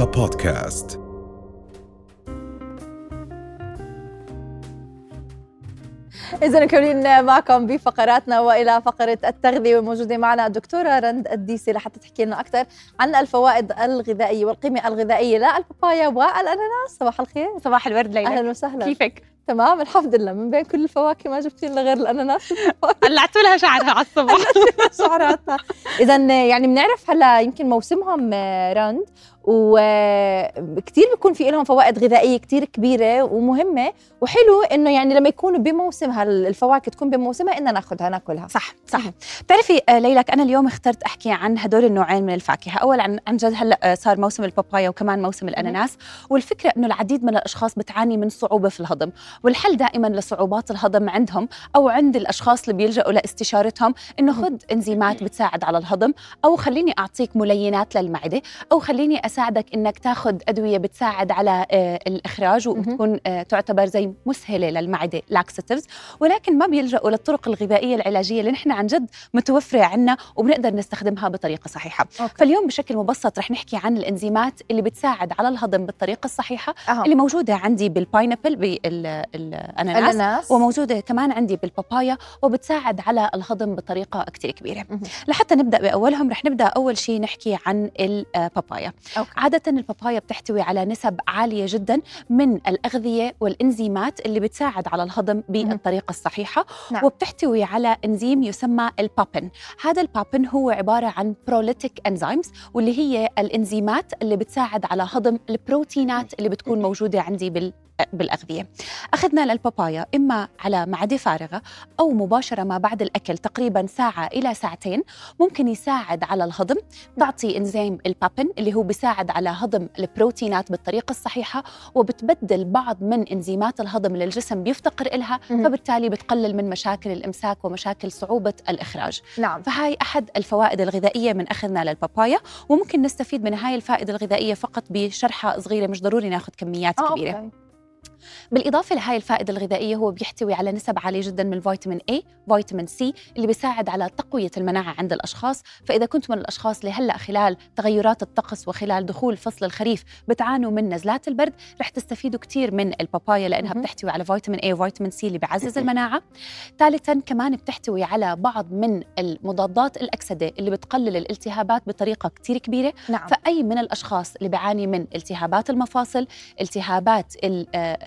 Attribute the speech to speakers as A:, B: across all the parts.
A: رؤيا بودكاست
B: إذا مكملين معكم بفقراتنا وإلى فقرة التغذية وموجودة معنا الدكتورة رند الديسي لحتى تحكي لنا أكثر عن الفوائد الغذائية والقيمة الغذائية للبابايا والأناناس. صباح الخير.
C: صباح الورد ليلى
B: أهلا وسهلا.
C: كيفك؟
B: تمام الحمد لله. من بين كل الفواكه ما جبتي لنا غير الأناناس؟
C: قلعتوا لها شعرها على الصبح
B: شعراتها إذا يعني بنعرف هلا يمكن موسمهم آه، رند وكثير بيكون في لهم فوائد غذائية كثير كبيرة ومهمة. وحلو إنه يعني لما يكونوا بموسمها الفواكه تكون بموسمها إننا نأخذها نأكلها.
C: صح صح. بتعرفي آه، ليلك أنا اليوم اخترت أحكي عن هدول النوعين من الفاكهة. اولا عن عن جد هلأ آه، صار موسم البابايا وكمان موسم الأناناس. والفكرة إنه العديد من الأشخاص بتعاني من صعوبة في الهضم. والحل دائما لصعوبات الهضم عندهم أو عند الأشخاص اللي بيلجأوا لاستشارتهم إنه خذ إنزيمات بتساعد على الهضم أو خليني أعطيك ملينات للمعدة أو خليني اساعدك إنك تاخذ أدوية بتساعد على آه، الإخراج وبتكون آه، تعتبر زي مسهلة للمعدة laxatives ولكن ما بيلجأوا للطرق الغذائية العلاجية اللي نحن عن جد متوفرة عندنا وبنقدر نستخدمها بطريقة صحيحة okay. فاليوم بشكل مبسط رح نحكي عن الإنزيمات اللي بتساعد على الهضم بالطريقة الصحيحة أه. اللي موجودة عندي بال pineapple بالاناناس وموجودة كمان عندي بالبابايا وبتساعد على الهضم بطريقة كثير كبيرة مه. لحتى نبدأ بأولهم رح نبدأ أول شيء نحكي عن البابايا okay. عادة البابايا بتحتوي على نسب عالية جدا من الأغذية والإنزيمات اللي بتساعد على الهضم بالطريقة الصحيحة نعم. وبتحتوي على إنزيم يسمى ال papain. هذا ال papain هو عبارة عن proteolytic enzymes واللي هي الإنزيمات اللي بتساعد على هضم البروتينات اللي بتكون موجودة عندي بال بالأغذية. أخذنا للبابايا إما على معدة فارغة أو مباشرة ما بعد الأكل تقريبا ساعة إلى ساعتين. ممكن يساعد على الهضم. تعطي إنزيم البابن اللي هو بيساعد على هضم البروتينات بالطريقة الصحيحة وبتبدل بعض من إنزيمات الهضم اللي الجسم بيفتقر إلها فبالتالي بتقلل من مشاكل الإمساك ومشاكل صعوبة الإخراج.
B: نعم.
C: فهاي أحد الفوائد الغذائية من أخذنا للبابايا. وممكن نستفيد من هاي الفائدة الغذائية فقط بشرحة صغيرة مش ضروري ناخذ كميات آه كبيرة. أوكي. بالإضافة لهاي الفائدة الغذائية هو بيحتوي على نسب عالية جدا من الفيتامين A فيتامين C اللي بيساعد على تقوية المناعة عند الأشخاص. فإذا كنت من الأشخاص اللي هلأ خلال تغيرات الطقس وخلال دخول فصل الخريف بتعانوا من نزلات البرد رح تستفيدوا كثير من البابايا لأنها بتحتوي على فيتامين A وفيتامين C اللي بيعزز المناعة. ثالثا كمان بتحتوي على بعض من المضادات الأكسدة اللي بتقلل الالتهابات بطريقة كثير كبيرة. نعم. فأي من الأشخاص اللي بيعاني من التهابات المفاصل التهابات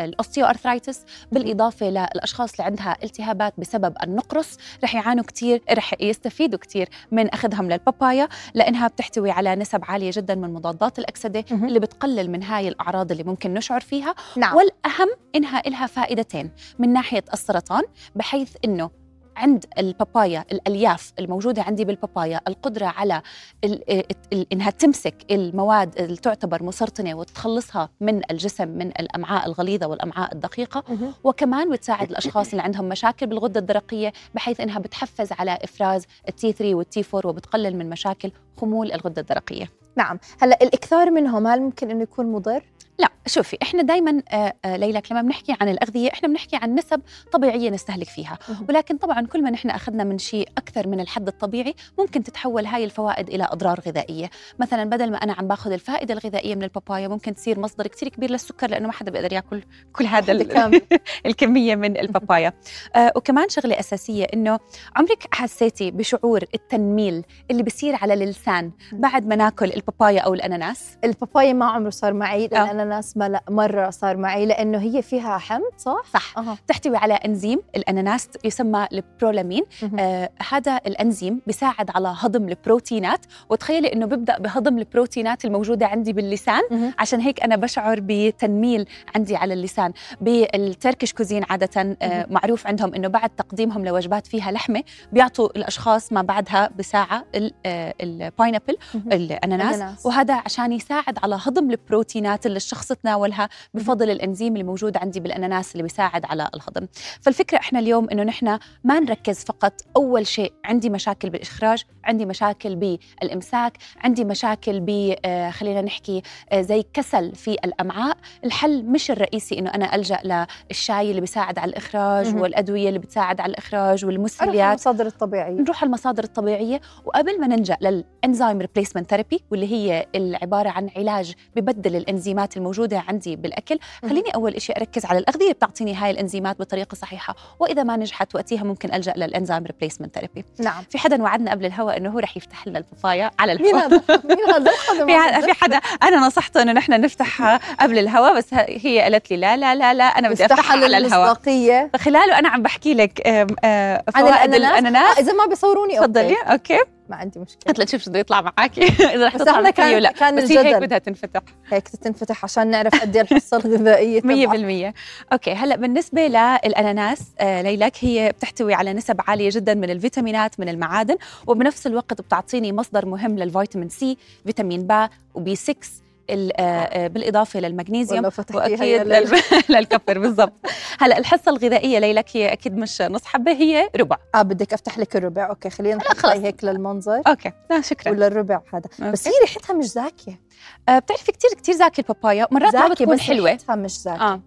C: ال osteoarthritis بالإضافة للأشخاص اللي عندها التهابات بسبب النقرس رح يعانوا كثير رح يستفيدوا كثير من أخذهم للبابايا لأنها بتحتوي على نسب عالية جدا من مضادات الأكسدة اللي بتقلل من هاي الأعراض اللي ممكن نشعر فيها نعم. والأهم إنها لها فائدتين من ناحية السرطان بحيث إنه عند البابايا الألياف الموجودة عندي بالبابايا القدرة على ال ال إنها تمسك المواد اللي تعتبر مسرطنة وتخلصها من الجسم من الأمعاء الغليظة والأمعاء الدقيقة وكمان بتساعد الأشخاص اللي عندهم مشاكل بالغدة الدرقية بحيث إنها بتحفز على إفراز التي 3 والتي 4 وبتقلل من مشاكل خمول الغدة الدرقية.
B: نعم. هلأ الإكثار منهم هل ممكن إنه يكون مضر؟
C: لا شوفي إحنا دائما آه، آه، ليلك لما بنحكي عن الأغذية إحنا بنحكي عن نسب طبيعية نستهلك فيها. ولكن طبعا كل ما نحن أخذنا من شيء أكثر من الحد الطبيعي ممكن تتحول هاي الفوائد إلى أضرار غذائية. مثلا بدل ما أنا عم باخذ الفائدة الغذائية من البابايا ممكن تصير مصدر كثير كبير للسكر لأنه ما حدا بيقدر ياكل كل هذا الكمية من البابايا. آه وكمان شغلة أساسية إنه عمرك حسيتي بشعور التنميل اللي بصير على اللسان بعد ما ناكل البابايا أو الأناناس؟
B: البابايا ما عمره صار معي لأن الأناناس ما لا مرة صار معي لأنه هي فيها حمض صح؟
C: صح. أه. تحتوي على أنزيم الأناناس يسمى البرولامين. آه هذا الأنزيم بيساعد على هضم البروتينات. وتخيلي إنه بيبدأ بهضم البروتينات الموجودة عندي باللسان. مه. عشان هيك أنا بشعر بتنميل عندي على اللسان. بال Turkish cuisine عادة آه معروف عندهم إنه بعد تقديمهم لوجبات فيها لحمة بيعطوا الأشخاص ما بعدها بساعة ال pineapple الاناناس وهذا عشان يساعد على هضم البروتينات اللي الشخص تناولها بفضل الإنزيم اللي موجود عندي بالأناناس اللي بيساعد على الهضم. فالفكرة إحنا اليوم إنه نحن ما نركز فقط أول شيء عندي مشاكل بالإخراج عندي مشاكل بالإمساك عندي مشاكل ب آه، خلينا نحكي آه، زي كسل في الأمعاء. الحل مش الرئيسي إنه أنا ألجأ للشاي اللي بيساعد على الإخراج والأدوية اللي بتساعد على الإخراج والمسهلات
B: المصادر الطبيعية.
C: نروح على المصادر الطبيعية وقبل ما نلجأ لل enzyme replacement therapy واللي اللي هي العبارة عن علاج ببدل الإنزيمات الموجودة عندي بالأكل. خليني أول شيء أركز على الأغذية اللي بتعطيني هاي الإنزيمات بطريقة صحيحة. وإذا ما نجحت وقتها ممكن ألجأ لل enzyme replacement therapy
B: نعم.
C: في حدا وعدنا قبل الهواء إنه هو رح يفتح لنا البابايا على
B: مين
C: الهواء
B: هذا؟ مين هذا؟
C: في حدا. أنا نصحته إنه نحن نفتحها قبل الهواء بس هي قالت لي لا لا لا لا أنا بدي
B: أفتحها
C: على الهواء. فخلاله أنا عم بحكي لك آه، فوائد
B: الأناناس؟
C: الأناناس.
B: آه إذا ما بيصوروني okay.
C: تفضلي okay.
B: ما عندي مشكلة.
C: قلت لها شوف شو بده يطلع معك إذا رح تطلع
B: كان-
C: ولا
B: كان
C: بس هي هيك
B: الجدل.
C: بدها تنفتح.
B: هيك تنفتح عشان نعرف قد إيه الحصه الغذائيه تبعها.
C: 100% okay هلأ بالنسبة للأناناس آه ليلك هي بتحتوي على نسب عالية جدا من الفيتامينات من المعادن وبنفس الوقت بتعطيني مصدر مهم للفيتامين C فيتامين با وبي 6 ال- آه، آه، بالإضافة للمغنيسيوم
B: والله فتحتيها
C: وأكيد
B: يا ليلى.
C: لل- للكفر بالضبط. هلا الحصة الغذائية ليلك هي أكيد مش نص حبة هي ربع.
B: آه بدك أفتح لك الربع. أوكي خلينا نحط. هيك للمنظر.
C: أوكي لا شكرا.
B: ولا الربع هذا. بس هي ريحتها مش زاكية.
C: آه بتعرفي كثير كثير زاكي البابايا. مرات ما بتكون
B: بس
C: حلوة.
B: ريحتها مش زاكية.
C: آه,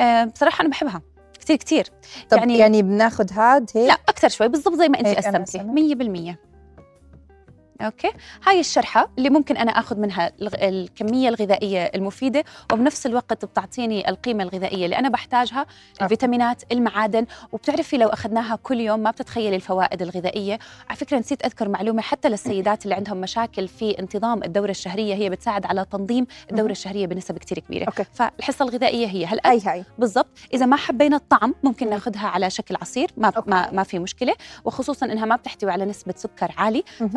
C: آه بصراحة أنا بحبها. كثير كثير
B: طب
C: يعني-
B: يعني, بناخذ هاد هيك؟
C: لا أكثر شوي بالضبط زي ما انت قسمتي. 100% okay هاي الشرحة اللي ممكن أنا آخذ منها الكمية الغذائية المفيدة وبنفس الوقت بتعطيني القيمة الغذائية اللي أنا بحتاجها الفيتامينات المعادن وبتعرفي لو أخذناها كل يوم ما بتتخيلي الفوائد الغذائية على فكرة نسيت أذكر معلومة حتى للسيدات اللي عندهم مشاكل في انتظام الدورة الشهرية هي بتساعد على تنظيم
B: الدورة.
C: الشهرية بنسب كثير كبيرة
B: okay.
C: فالحصة الغذائية هي هل
B: هاي هاي
C: بالضبط إذا ما حبينا الطعم ممكن
B: مم.
C: ناخذها على شكل عصير ما
B: okay.
C: ما, ما في مشكلة وخصوصا إنها ما بتحتوي على نسبة سكر عالي
B: مهم.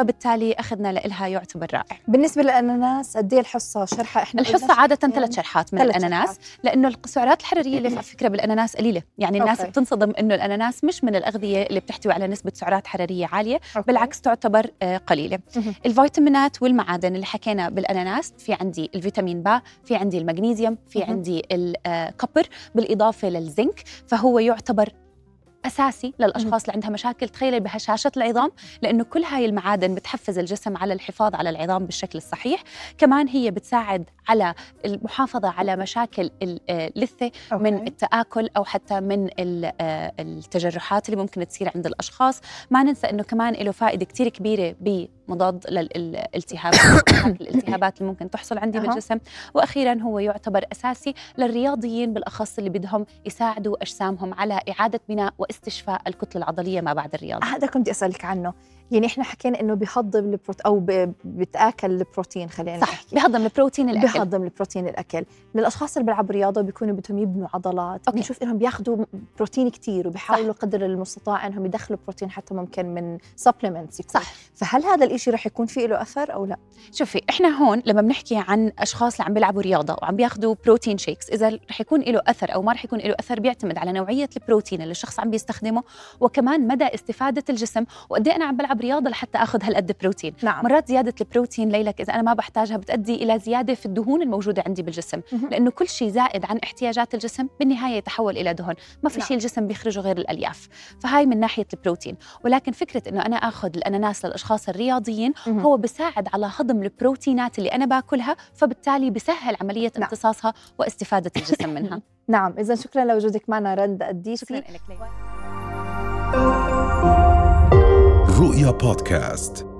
C: أخذنا لها يعتبر رائع
B: بالنسبة للأناناس قد إيه الحصة شرحه
C: إحنا
B: الحصة
C: عادة
B: يعني
C: ثلاث شرحات من الاناناس
B: شرحات.
C: لأنه السعرات الحرارية اللي على فكرة بالأناناس قليلة يعني الناس
B: okay.
C: بتنصدم إنه الأناناس مش من الأغذية اللي بتحتوي على نسبة سعرات حرارية عالية
B: okay.
C: بالعكس تعتبر آه،
B: قليلة.
C: الفيتامينات والمعادن اللي حكينا بالأناناس في عندي الفيتامين B في عندي المغنيسيوم في. عندي ال copper بالإضافة للزنك فهو يعتبر أساسي للأشخاص اللي عندها مشاكل. تخيلي بهشاشة العظام لأنه كل هاي المعادن بتحفز الجسم على الحفاظ على العظام بالشكل الصحيح. كمان هي بتساعد على المحافظة على مشاكل آه، اللثة من
B: أوكي.
C: التآكل أو حتى من آه، التجرحات اللي ممكن تصير عند الأشخاص. ما ننسى أنه كمان له فائدة كتير كبيرة بمضاد للالتهابات الالتهابات اللي ممكن تحصل عندي. بالجسم. وأخيرا هو يعتبر أساسي للرياضيين بالأخص اللي بدهم يساعدوا أجسامهم على إعادة بناء واستشفاء الكتلة العضلية ما بعد الرياضة.
B: هذا كنت أسألك عنه. يعني إحنا حكينا إنه بيهضم البروت أو بتآكل البروتين خلينا
C: صح
B: نحكي.
C: بهضم البروتين الأكل.
B: بيهضم البروتين الأكل. للاشخاص اللي بيلعبوا رياضة بيكونوا بدهم يبنوا عضلات.
C: okay.
B: بنشوف إنهم بياخذوا بروتين كتير وبيحاولوا قدر المستطاع إنهم يدخلوا بروتين حتى ممكن من supplements
C: صح.
B: فهل هذا الإشي رح يكون فيه له أثر أو لا؟
C: شوفي إحنا هون لما بنحكي عن أشخاص اللي عم بيلعبوا رياضة وعم بياخذوا بروتين شيكس إذا رح يكون له أثر أو ما رح يكون له أثر بيعتمد على نوعية البروتين اللي الشخص عم بيستخدمه وكمان مدى استفادة الجسم وقد إيه أنا عم بلعب رياضة لحتى آخذ هالقد بروتين.
B: نعم.
C: مرات زيادة البروتين ليلك إذا أنا ما بحتاجها بتؤدي إلى زيادة في الدهون الموجودة عندي بالجسم.
B: مهم.
C: لأنه كل شيء زائد عن احتياجات الجسم بالنهاية يتحول إلى دهن ما في
B: نعم.
C: شيء الجسم بيخرجه غير الألياف. فهاي من ناحية البروتين. ولكن فكرة إنه أنا آخذ الأناناس للأشخاص الرياضيين
B: مهم.
C: هو بيساعد على هضم البروتينات اللي أنا باكلها فبالتالي بسهل عملية
B: نعم.
C: امتصاصها واستفادة الجسم منها
B: نعم إذا شكرا لوجودك معنا رند قديسي
C: شكرا لك
A: رؤيا بودكاست